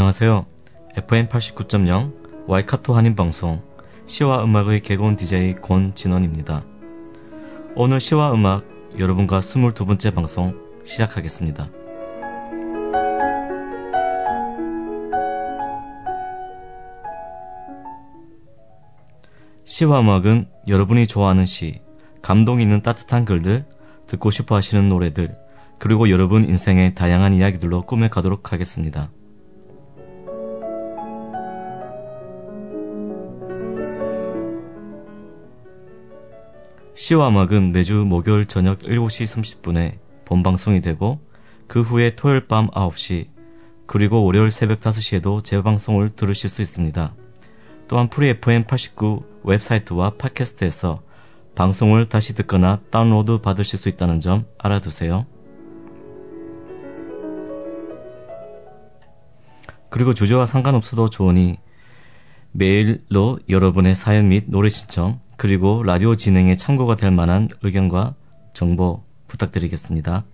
안녕하세요. FM 89.0 와이카토 한인방송 시와 음악의 개건 DJ 권진원입니다. 오늘 시와 음악 여러분과 22번째 방송 시작하겠습니다. 시와 음악은 여러분이 좋아하는 시, 감동 있는 따뜻한 글들, 듣고 싶어 하시는 노래들, 그리고 여러분 인생의 다양한 이야기들로 꾸며가도록 하겠습니다. 시와 음악은 매주 목요일 저녁 7시 30분에 본방송이 되고 그 후에 토요일 밤 9시 그리고 월요일 새벽 5시에도 재방송을 들으실 수 있습니다. 또한 프리 FM 89 웹사이트와 팟캐스트에서 방송을 다시 듣거나 다운로드 받으실 수 있다는 점 알아두세요. 그리고 주제와 상관없어도 좋으니 메일로 여러분의 사연 및 노래 신청 그리고 라디오 진행에 참고가 될 만한 의견과 정보 부탁드리겠습니다.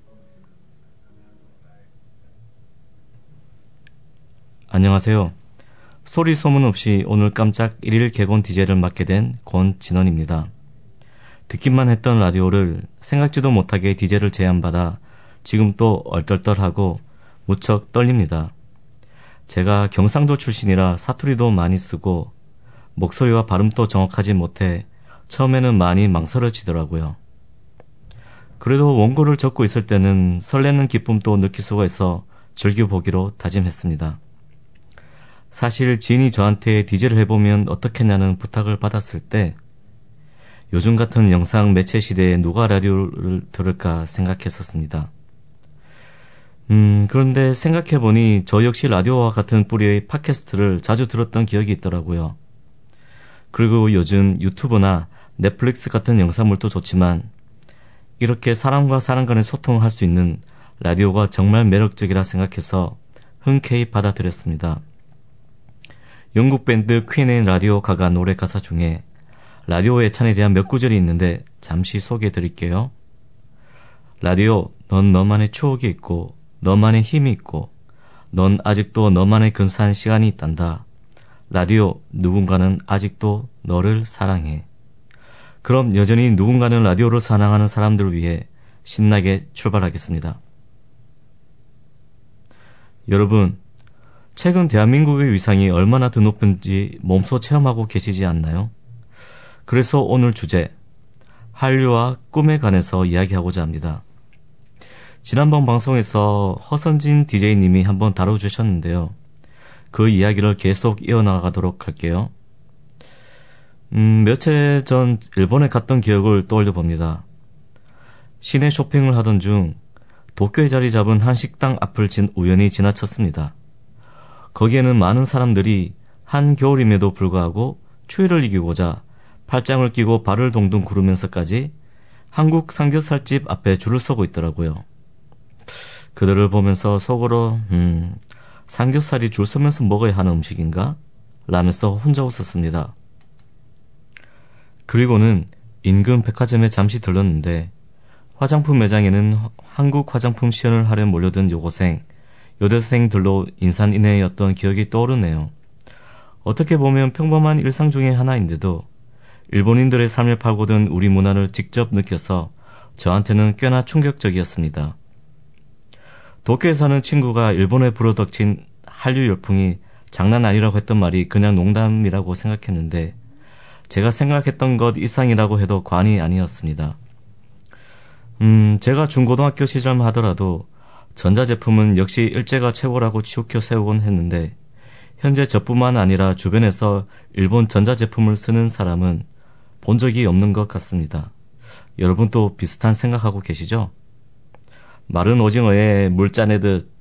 안녕하세요. 소리 소문 없이 오늘 깜짝 1일 개건 DJ를 맡게 된 권진원입니다. 듣기만 했던 라디오를 생각지도 못하게 DJ를 제안받아 지금 또 얼떨떨하고 무척 떨립니다. 제가 경상도 출신이라 사투리도 많이 쓰고 목소리와 발음도 정확하지 못해 처음에는 많이 망설여지더라고요. 그래도 원고를 적고 있을 때는 설레는 기쁨도 느낄 수가 있어 즐겨보기로 다짐했습니다. 사실 지인이 저한테 디제를 해보면 어떻겠냐는 부탁을 받았을 때 요즘 같은 영상 매체 시대에 누가 라디오를 들을까 생각했었습니다. 음, 그런데 생각해보니 저 역시 라디오와 같은 뿌리의 팟캐스트를 자주 들었던 기억이 있더라고요. 그리고 요즘 유튜브나 넷플릭스 같은 영상물도 좋지만 이렇게 사람과 사람 간의 소통을 할 수 있는 라디오가 정말 매력적이라 생각해서 흔쾌히 받아들였습니다. 영국 밴드 퀸의 라디오 가가 노래 가사 중에 라디오 애찬에 대한 몇 구절이 있는데 잠시 소개해 드릴게요. 라디오, 넌 너만의 추억이 있고, 너만의 힘이 있고, 넌 아직도 너만의 근사한 시간이 있단다. 라디오, 누군가는 아직도 너를 사랑해. 그럼 여전히 누군가는 라디오를 사랑하는 사람들을 위해 신나게 출발하겠습니다. 여러분, 최근 대한민국의 위상이 얼마나 더 높은지 몸소 체험하고 계시지 않나요? 그래서 오늘 주제, 한류와 꿈에 관해서 이야기하고자 합니다. 지난번 방송에서 허선진 DJ님이 한번 다뤄주셨는데요. 그 이야기를 계속 이어나가도록 할게요. 음, 며칠 전 일본에 갔던 기억을 떠올려 봅니다. 시내 쇼핑을 하던 중 도쿄에 자리 잡은 한 식당 앞을 진 우연히 지나쳤습니다. 거기에는 많은 사람들이 한 겨울임에도 불구하고 추위를 이기고자 팔짱을 끼고 발을 동동 구르면서까지 한국 삼겹살집 앞에 줄을 서고 있더라고요. 그들을 보면서 속으로 음, 삼겹살이 줄 서면서 먹어야 하는 음식인가? 라면서 혼자 웃었습니다. 그리고는 인근 백화점에 잠시 들렀는데 화장품 매장에는 한국 화장품 시연을 하려 몰려든 여고생, 여대생들로 인산인해였던 기억이 떠오르네요. 어떻게 보면 평범한 일상 중의 하나인데도 일본인들의 삶을 파고든 우리 문화를 직접 느껴서 저한테는 꽤나 충격적이었습니다. 도쿄에 사는 친구가 일본에 불어덕친 한류 열풍이 장난 아니라고 했던 말이 그냥 농담이라고 생각했는데 제가 생각했던 것 이상이라고 해도 관이 아니었습니다. 음, 제가 중고등학교 시절만 하더라도 전자제품은 역시 일제가 최고라고 치우켜 세우곤 했는데 현재 저뿐만 아니라 주변에서 일본 전자제품을 쓰는 사람은 본 적이 없는 것 같습니다. 여러분도 비슷한 생각하고 계시죠? 마른 오징어에 물 짜내듯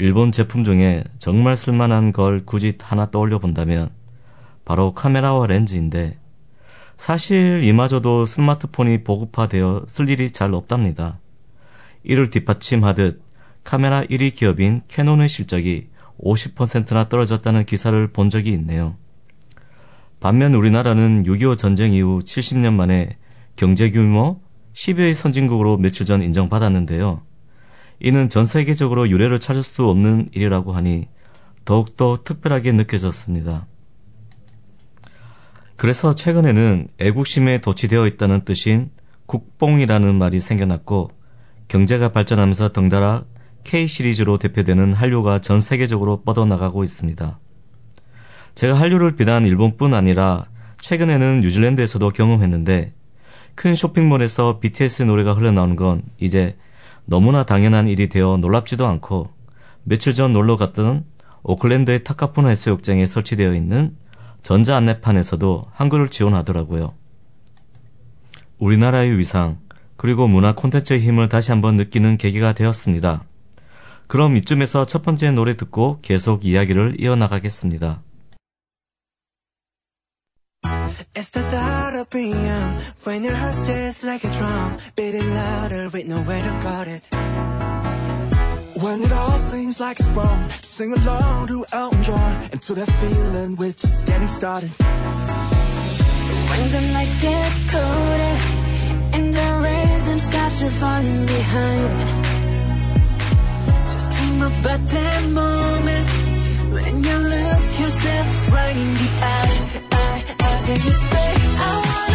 일본 제품 중에 정말 쓸만한 걸 굳이 하나 떠올려 본다면 바로 카메라와 렌즈인데 사실 이마저도 스마트폰이 보급화되어 쓸 일이 잘 없답니다. 이를 뒷받침하듯 카메라 1위 기업인 캐논의 실적이 50%나 떨어졌다는 기사를 본 적이 있네요. 반면 우리나라는 6.25 전쟁 이후 70년 만에 경제 규모 10위의 선진국으로 며칠 전 인정받았는데요. 이는 전 세계적으로 유례를 찾을 수 없는 일이라고 하니 더욱더 특별하게 느껴졌습니다. 그래서 최근에는 애국심에 도취되어 있다는 뜻인 국뽕이라는 말이 생겨났고 경제가 발전하면서 덩달아 K 시리즈로 대표되는 한류가 전 세계적으로 뻗어나가고 있습니다. 제가 한류를 비단 일본뿐 아니라 최근에는 뉴질랜드에서도 경험했는데 큰 쇼핑몰에서 BTS 노래가 흘러나오는 건 이제 너무나 당연한 일이 되어 놀랍지도 않고 며칠 전 놀러 갔던 오클랜드의 타카푸나 해수욕장에 설치되어 있는 전자 안내판에서도 한글을 지원하더라고요. 우리나라의 위상, 그리고 문화 콘텐츠의 힘을 다시 한번 느끼는 계기가 되었습니다. 그럼 이쯤에서 첫 번째 노래 듣고 계속 이야기를 이어나가겠습니다. It's the thought of PM when your heart just like a drum beating louder with nowhere to guard it. When it all seems like it's wrong, sing along to Elton John and to that feeling we're just getting started. When the nights get colder and the rhythm's got you falling behind, just dream about that moment when you look yourself right in the eye. eye, eye and you say, I wanna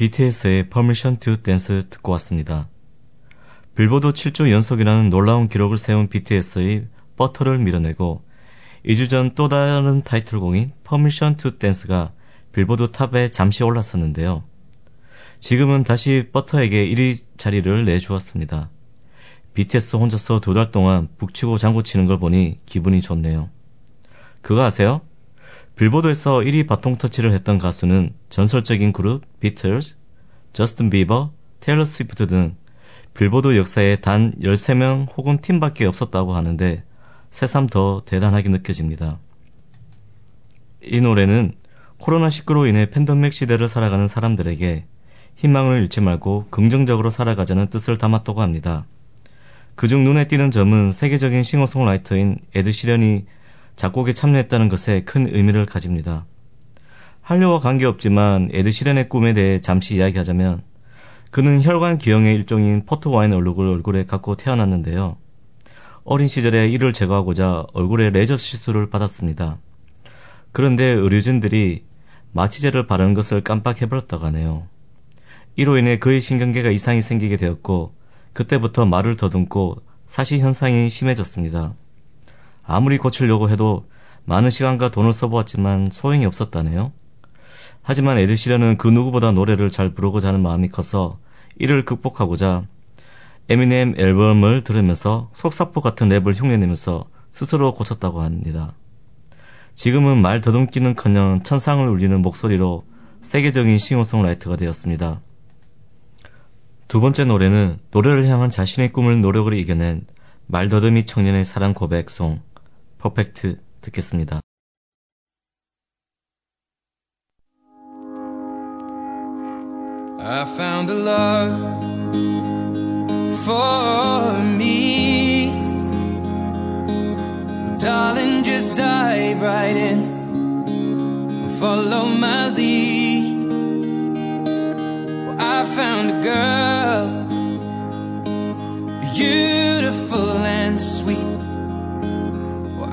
BTS의 Permission to Dance 듣고 왔습니다. 빌보드 7주 연속이라는 놀라운 기록을 세운 BTS의 버터를 밀어내고 2주 전 또 다른 타이틀곡인 Permission to Dance가 빌보드 탑에 잠시 올랐었는데요. 지금은 다시 버터에게 1위 자리를 내주었습니다. BTS 혼자서 두 달 동안 북치고 장구치는 걸 보니 기분이 좋네요. 그거 아세요? 빌보드에서 1위 바통 터치를 했던 가수는 전설적인 그룹 비틀즈, 저스틴 비버, 테일러 스위프트 등 빌보드 역사에 단 13명 혹은 팀밖에 없었다고 하는데 새삼 더 대단하게 느껴집니다. 이 노래는 코로나19로 인해 팬데믹 시대를 살아가는 사람들에게 희망을 잃지 말고 긍정적으로 살아가자는 뜻을 담았다고 합니다. 그중 눈에 띄는 점은 세계적인 싱어송라이터인 에드 시런이 작곡에 참여했다는 것에 큰 의미를 가집니다. 한류와 관계없지만 에드 시런의 꿈에 대해 잠시 이야기하자면 그는 혈관 기형의 일종인 포트 와인 얼룩을 얼굴에 갖고 태어났는데요. 어린 시절에 이를 제거하고자 얼굴에 레이저 시술을 받았습니다. 그런데 의료진들이 마취제를 바르는 것을 깜빡해버렸다고 하네요. 이로 인해 그의 신경계가 이상이 생기게 되었고 그때부터 말을 더듬고 사시 현상이 심해졌습니다. 아무리 고치려고 해도 많은 시간과 돈을 써보았지만 소용이 없었다네요. 하지만 에드시런은 그 누구보다 노래를 잘 부르고자 하는 마음이 커서 이를 극복하고자 에미넴 앨범을 들으면서 속사포 같은 랩을 흉내내면서 스스로 고쳤다고 합니다. 지금은 말 더듬기는커녕 천상을 울리는 목소리로 세계적인 싱어송라이터가 되었습니다. 두 번째 노래는 노래를 향한 자신의 꿈을 노력으로 이겨낸 말더듬이 청년의 사랑 고백송 퍼펙트 듣겠습니다. I found a love for me. Darling, just dive right in. Follow my lead. Well, I found a girl, beautiful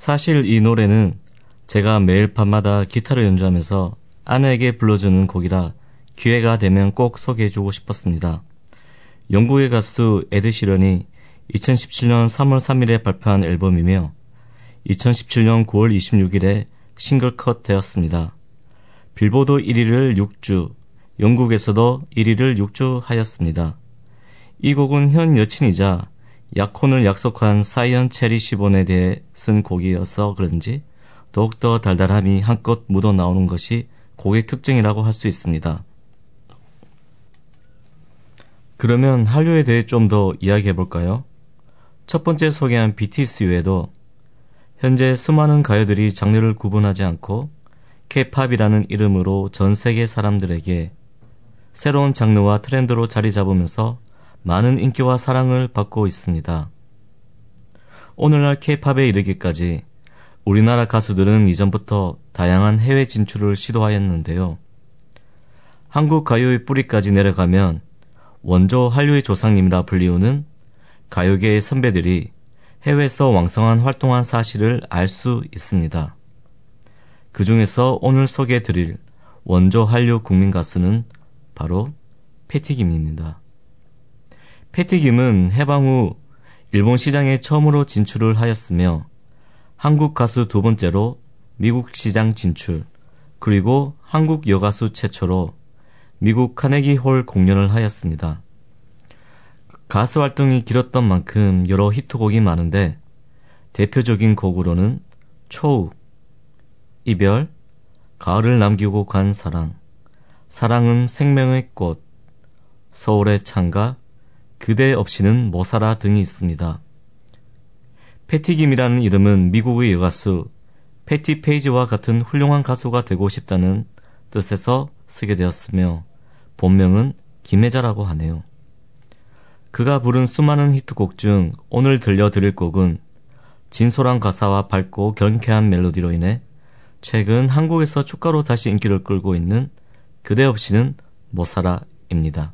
사실 이 노래는 제가 매일 밤마다 기타를 연주하면서 아내에게 불러주는 곡이라 기회가 되면 꼭 소개해주고 싶었습니다. 영국의 가수 에드 시런이 2017년 3월 3일에 발표한 앨범이며 2017년 9월 26일에 싱글컷 되었습니다. 빌보드 1위를 6주, 영국에서도 1위를 6주 하였습니다. 이 곡은 현 여친이자 약혼을 약속한 사이언 체리 시본에 대해 쓴 곡이어서 그런지 더욱더 달달함이 한껏 묻어 나오는 것이 곡의 특징이라고 할 수 있습니다. 그러면 한류에 대해 좀 더 이야기해 볼까요? 첫 번째 소개한 BTS 외에도 현재 수많은 가요들이 장르를 구분하지 않고 K-팝이라는 이름으로 전 세계 사람들에게 새로운 장르와 트렌드로 자리 잡으면서 많은 인기와 사랑을 받고 있습니다. 오늘날 K-팝에 이르기까지 우리나라 가수들은 이전부터 다양한 해외 진출을 시도하였는데요. 한국 가요의 뿌리까지 내려가면 원조 한류의 조상님이라 불리우는 가요계의 선배들이 해외에서 왕성한 활동한 사실을 알 수 있습니다. 그 중에서 오늘 소개해 드릴 원조 한류 국민 가수는 바로 패티김입니다. 패티김은 해방 후 일본 시장에 처음으로 진출을 하였으며 한국 가수 두 번째로 미국 시장 진출, 그리고 한국 여가수 최초로 미국 카네기 홀 공연을 하였습니다. 가수 활동이 길었던 만큼 여러 히트곡이 많은데 대표적인 곡으로는 초우, 이별, 가을을 남기고 간 사랑, 사랑은 생명의 꽃, 서울의 창가, 그대 없이는 못 살아 등이 있습니다. 패티김이라는 이름은 미국의 여가수 패티 페이지와 같은 훌륭한 가수가 되고 싶다는 뜻에서 쓰게 되었으며 본명은 김혜자라고 하네요. 그가 부른 수많은 히트곡 중 오늘 들려드릴 곡은 진솔한 가사와 밝고 경쾌한 멜로디로 인해 최근 한국에서 축가로 다시 인기를 끌고 있는 그대 없이는 못 살아입니다.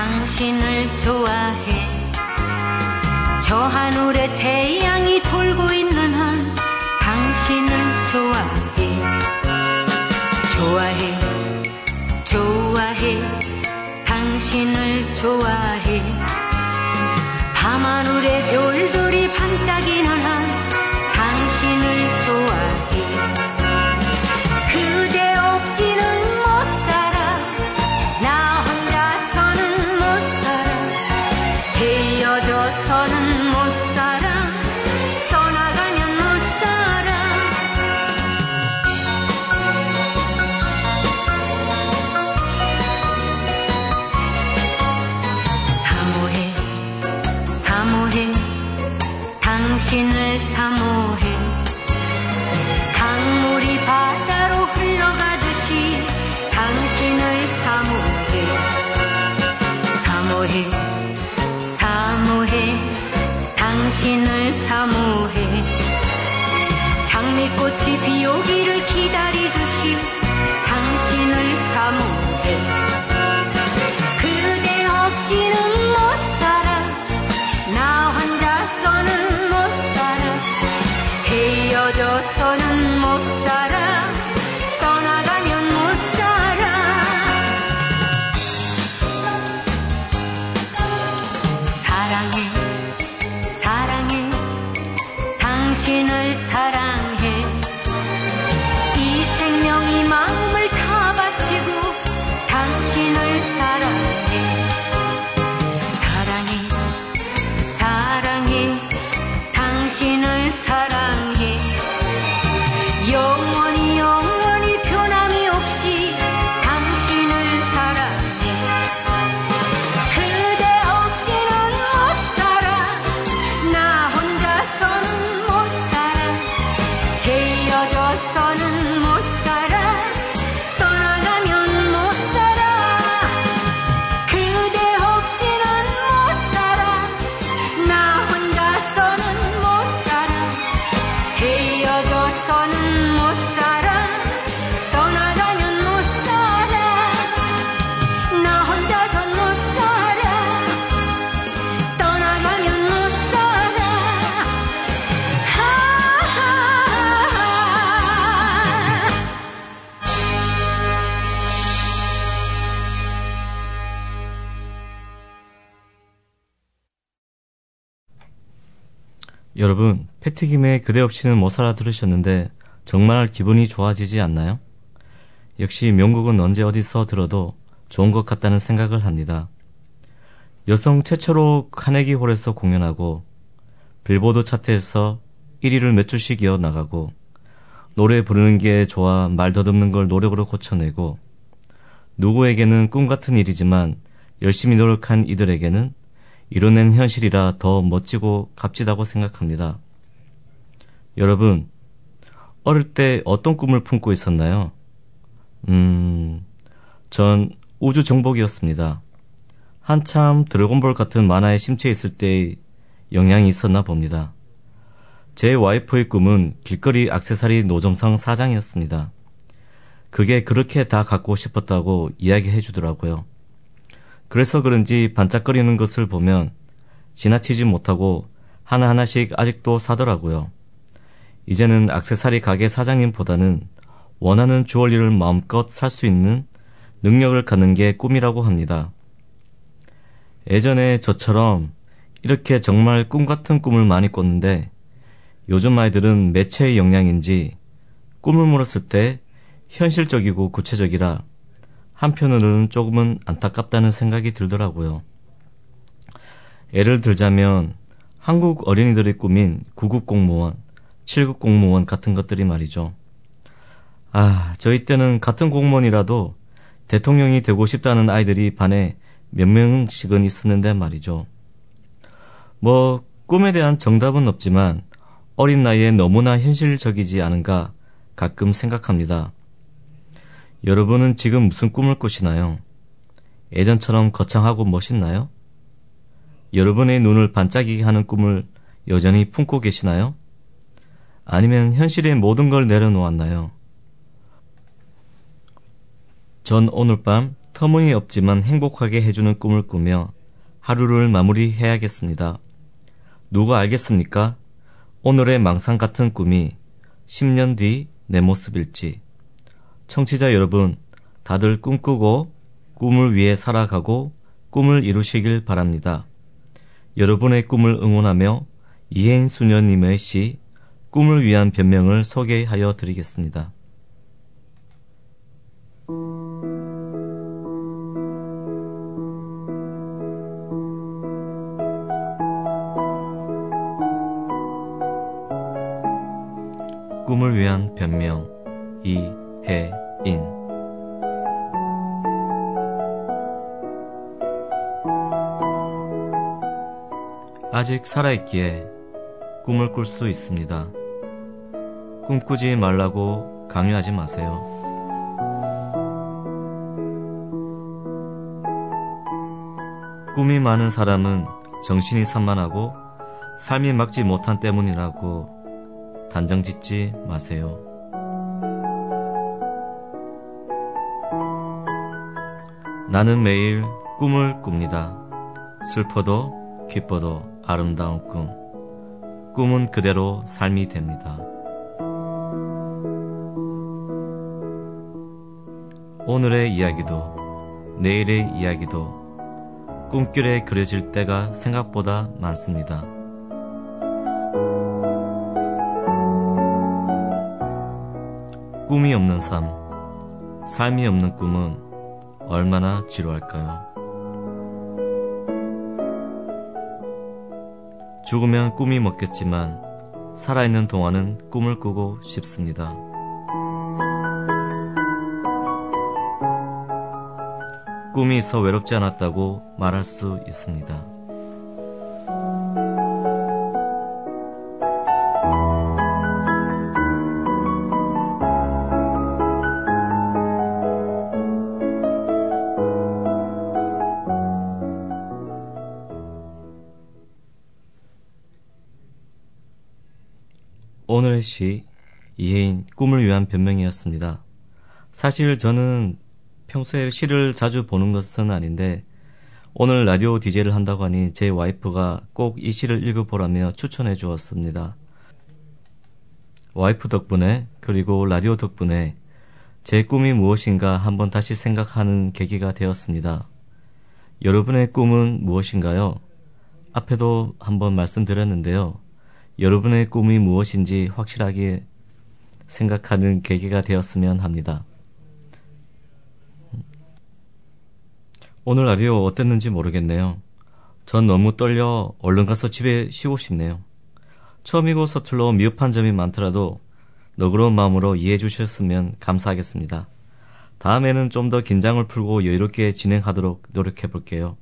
당신을 좋아해. 저 하늘에 태양이 돌고 있는 한 당신을 좋아해. 좋아해 좋아해. 당신을 좋아해. 밤하늘에 별 꽃이 비 오기를 기다리듯이 여러분, 패티김의 그대 없이는 못 살아 들으셨는데 정말 기분이 좋아지지 않나요? 역시 명곡은 언제 어디서 들어도 좋은 것 같다는 생각을 합니다. 여성 최초로 카네기 홀에서 공연하고 빌보드 차트에서 1위를 몇 주씩 이어 나가고 노래 부르는 게 좋아 말 더듬는 걸 노력으로 고쳐내고 누구에게는 꿈 같은 일이지만 열심히 노력한 이들에게는 이뤄낸 현실이라 더 멋지고 값지다고 생각합니다. 여러분, 어릴 때 어떤 꿈을 품고 있었나요? 음, 전 우주 정복이었습니다. 한참 드래곤볼 같은 만화에 심취해 있을 때의 영향이 있었나 봅니다. 제 와이프의 꿈은 길거리 악세사리 노점상 사장이었습니다. 그게 그렇게 다 갖고 싶었다고 이야기해 주더라고요. 그래서 그런지 반짝거리는 것을 보면 지나치지 못하고 하나하나씩 아직도 사더라고요. 이제는 악세사리 가게 사장님보다는 원하는 주얼리를 마음껏 살 수 있는 능력을 갖는 게 꿈이라고 합니다. 예전에 저처럼 이렇게 정말 꿈 같은 꿈을 많이 꿨는데 요즘 아이들은 매체의 영향인지 꿈을 물었을 때 현실적이고 구체적이라 한편으로는 조금은 안타깝다는 생각이 들더라고요. 예를 들자면 한국 어린이들의 꿈인 9급 공무원, 7급 공무원 같은 것들이 말이죠. 아, 저희 때는 같은 공무원이라도 대통령이 되고 싶다는 아이들이 반에 몇 명씩은 있었는데 말이죠. 뭐, 꿈에 대한 정답은 없지만 어린 나이에 너무나 현실적이지 않은가 가끔 생각합니다. 여러분은 지금 무슨 꿈을 꾸시나요? 예전처럼 거창하고 멋있나요? 여러분의 눈을 반짝이게 하는 꿈을 여전히 품고 계시나요? 아니면 현실의 모든 걸 내려놓았나요? 전 오늘 밤 터무니없지만 행복하게 해주는 꿈을 꾸며 하루를 마무리해야겠습니다. 누가 알겠습니까? 오늘의 망상 같은 꿈이 10년 뒤 내 모습일지. 청취자 여러분, 다들 꿈꾸고 꿈을 위해 살아가고 꿈을 이루시길 바랍니다. 여러분의 꿈을 응원하며 이혜인 수녀님의 시 꿈을 위한 변명을 소개하여 드리겠습니다. 꿈을 위한 변명 2 해인 아직 살아있기에 꿈을 꿀 수 있습니다. 꿈꾸지 말라고 강요하지 마세요. 꿈이 많은 사람은 정신이 산만하고 삶이 막지 못한 때문이라고 단정 짓지 마세요. 나는 매일 꿈을 꿉니다. 슬퍼도 기뻐도 아름다운 꿈. 꿈은 그대로 삶이 됩니다. 오늘의 이야기도 내일의 이야기도 꿈결에 그려질 때가 생각보다 많습니다. 꿈이 없는 삶, 삶이 없는 꿈은 얼마나 지루할까요? 죽으면 꿈이 먹겠지만 살아있는 동안은 꿈을 꾸고 싶습니다. 꿈이 있어 외롭지 않았다고 말할 수 있습니다. 오늘의 시 이혜인 꿈을 위한 변명이었습니다. 사실 저는 평소에 시를 자주 보는 것은 아닌데 오늘 라디오 DJ를 한다고 하니 제 와이프가 꼭 이 시를 읽어보라며 추천해 주었습니다. 와이프 덕분에 그리고 라디오 덕분에 제 꿈이 무엇인가 한번 다시 생각하는 계기가 되었습니다. 여러분의 꿈은 무엇인가요? 앞에도 한번 말씀드렸는데요. 여러분의 꿈이 무엇인지 확실하게 생각하는 계기가 되었으면 합니다. 오늘 라디오 어땠는지 모르겠네요. 전 너무 떨려 얼른 가서 집에 쉬고 싶네요. 처음이고 서툴러 미흡한 점이 많더라도 너그러운 마음으로 이해해 주셨으면 감사하겠습니다. 다음에는 좀 더 긴장을 풀고 여유롭게 진행하도록 노력해 볼게요.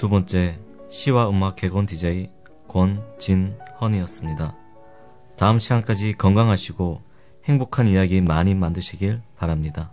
두 번째 시와 음악 개건 DJ 권진헌이었습니다. 다음 시간까지 건강하시고 행복한 이야기 많이 만드시길 바랍니다.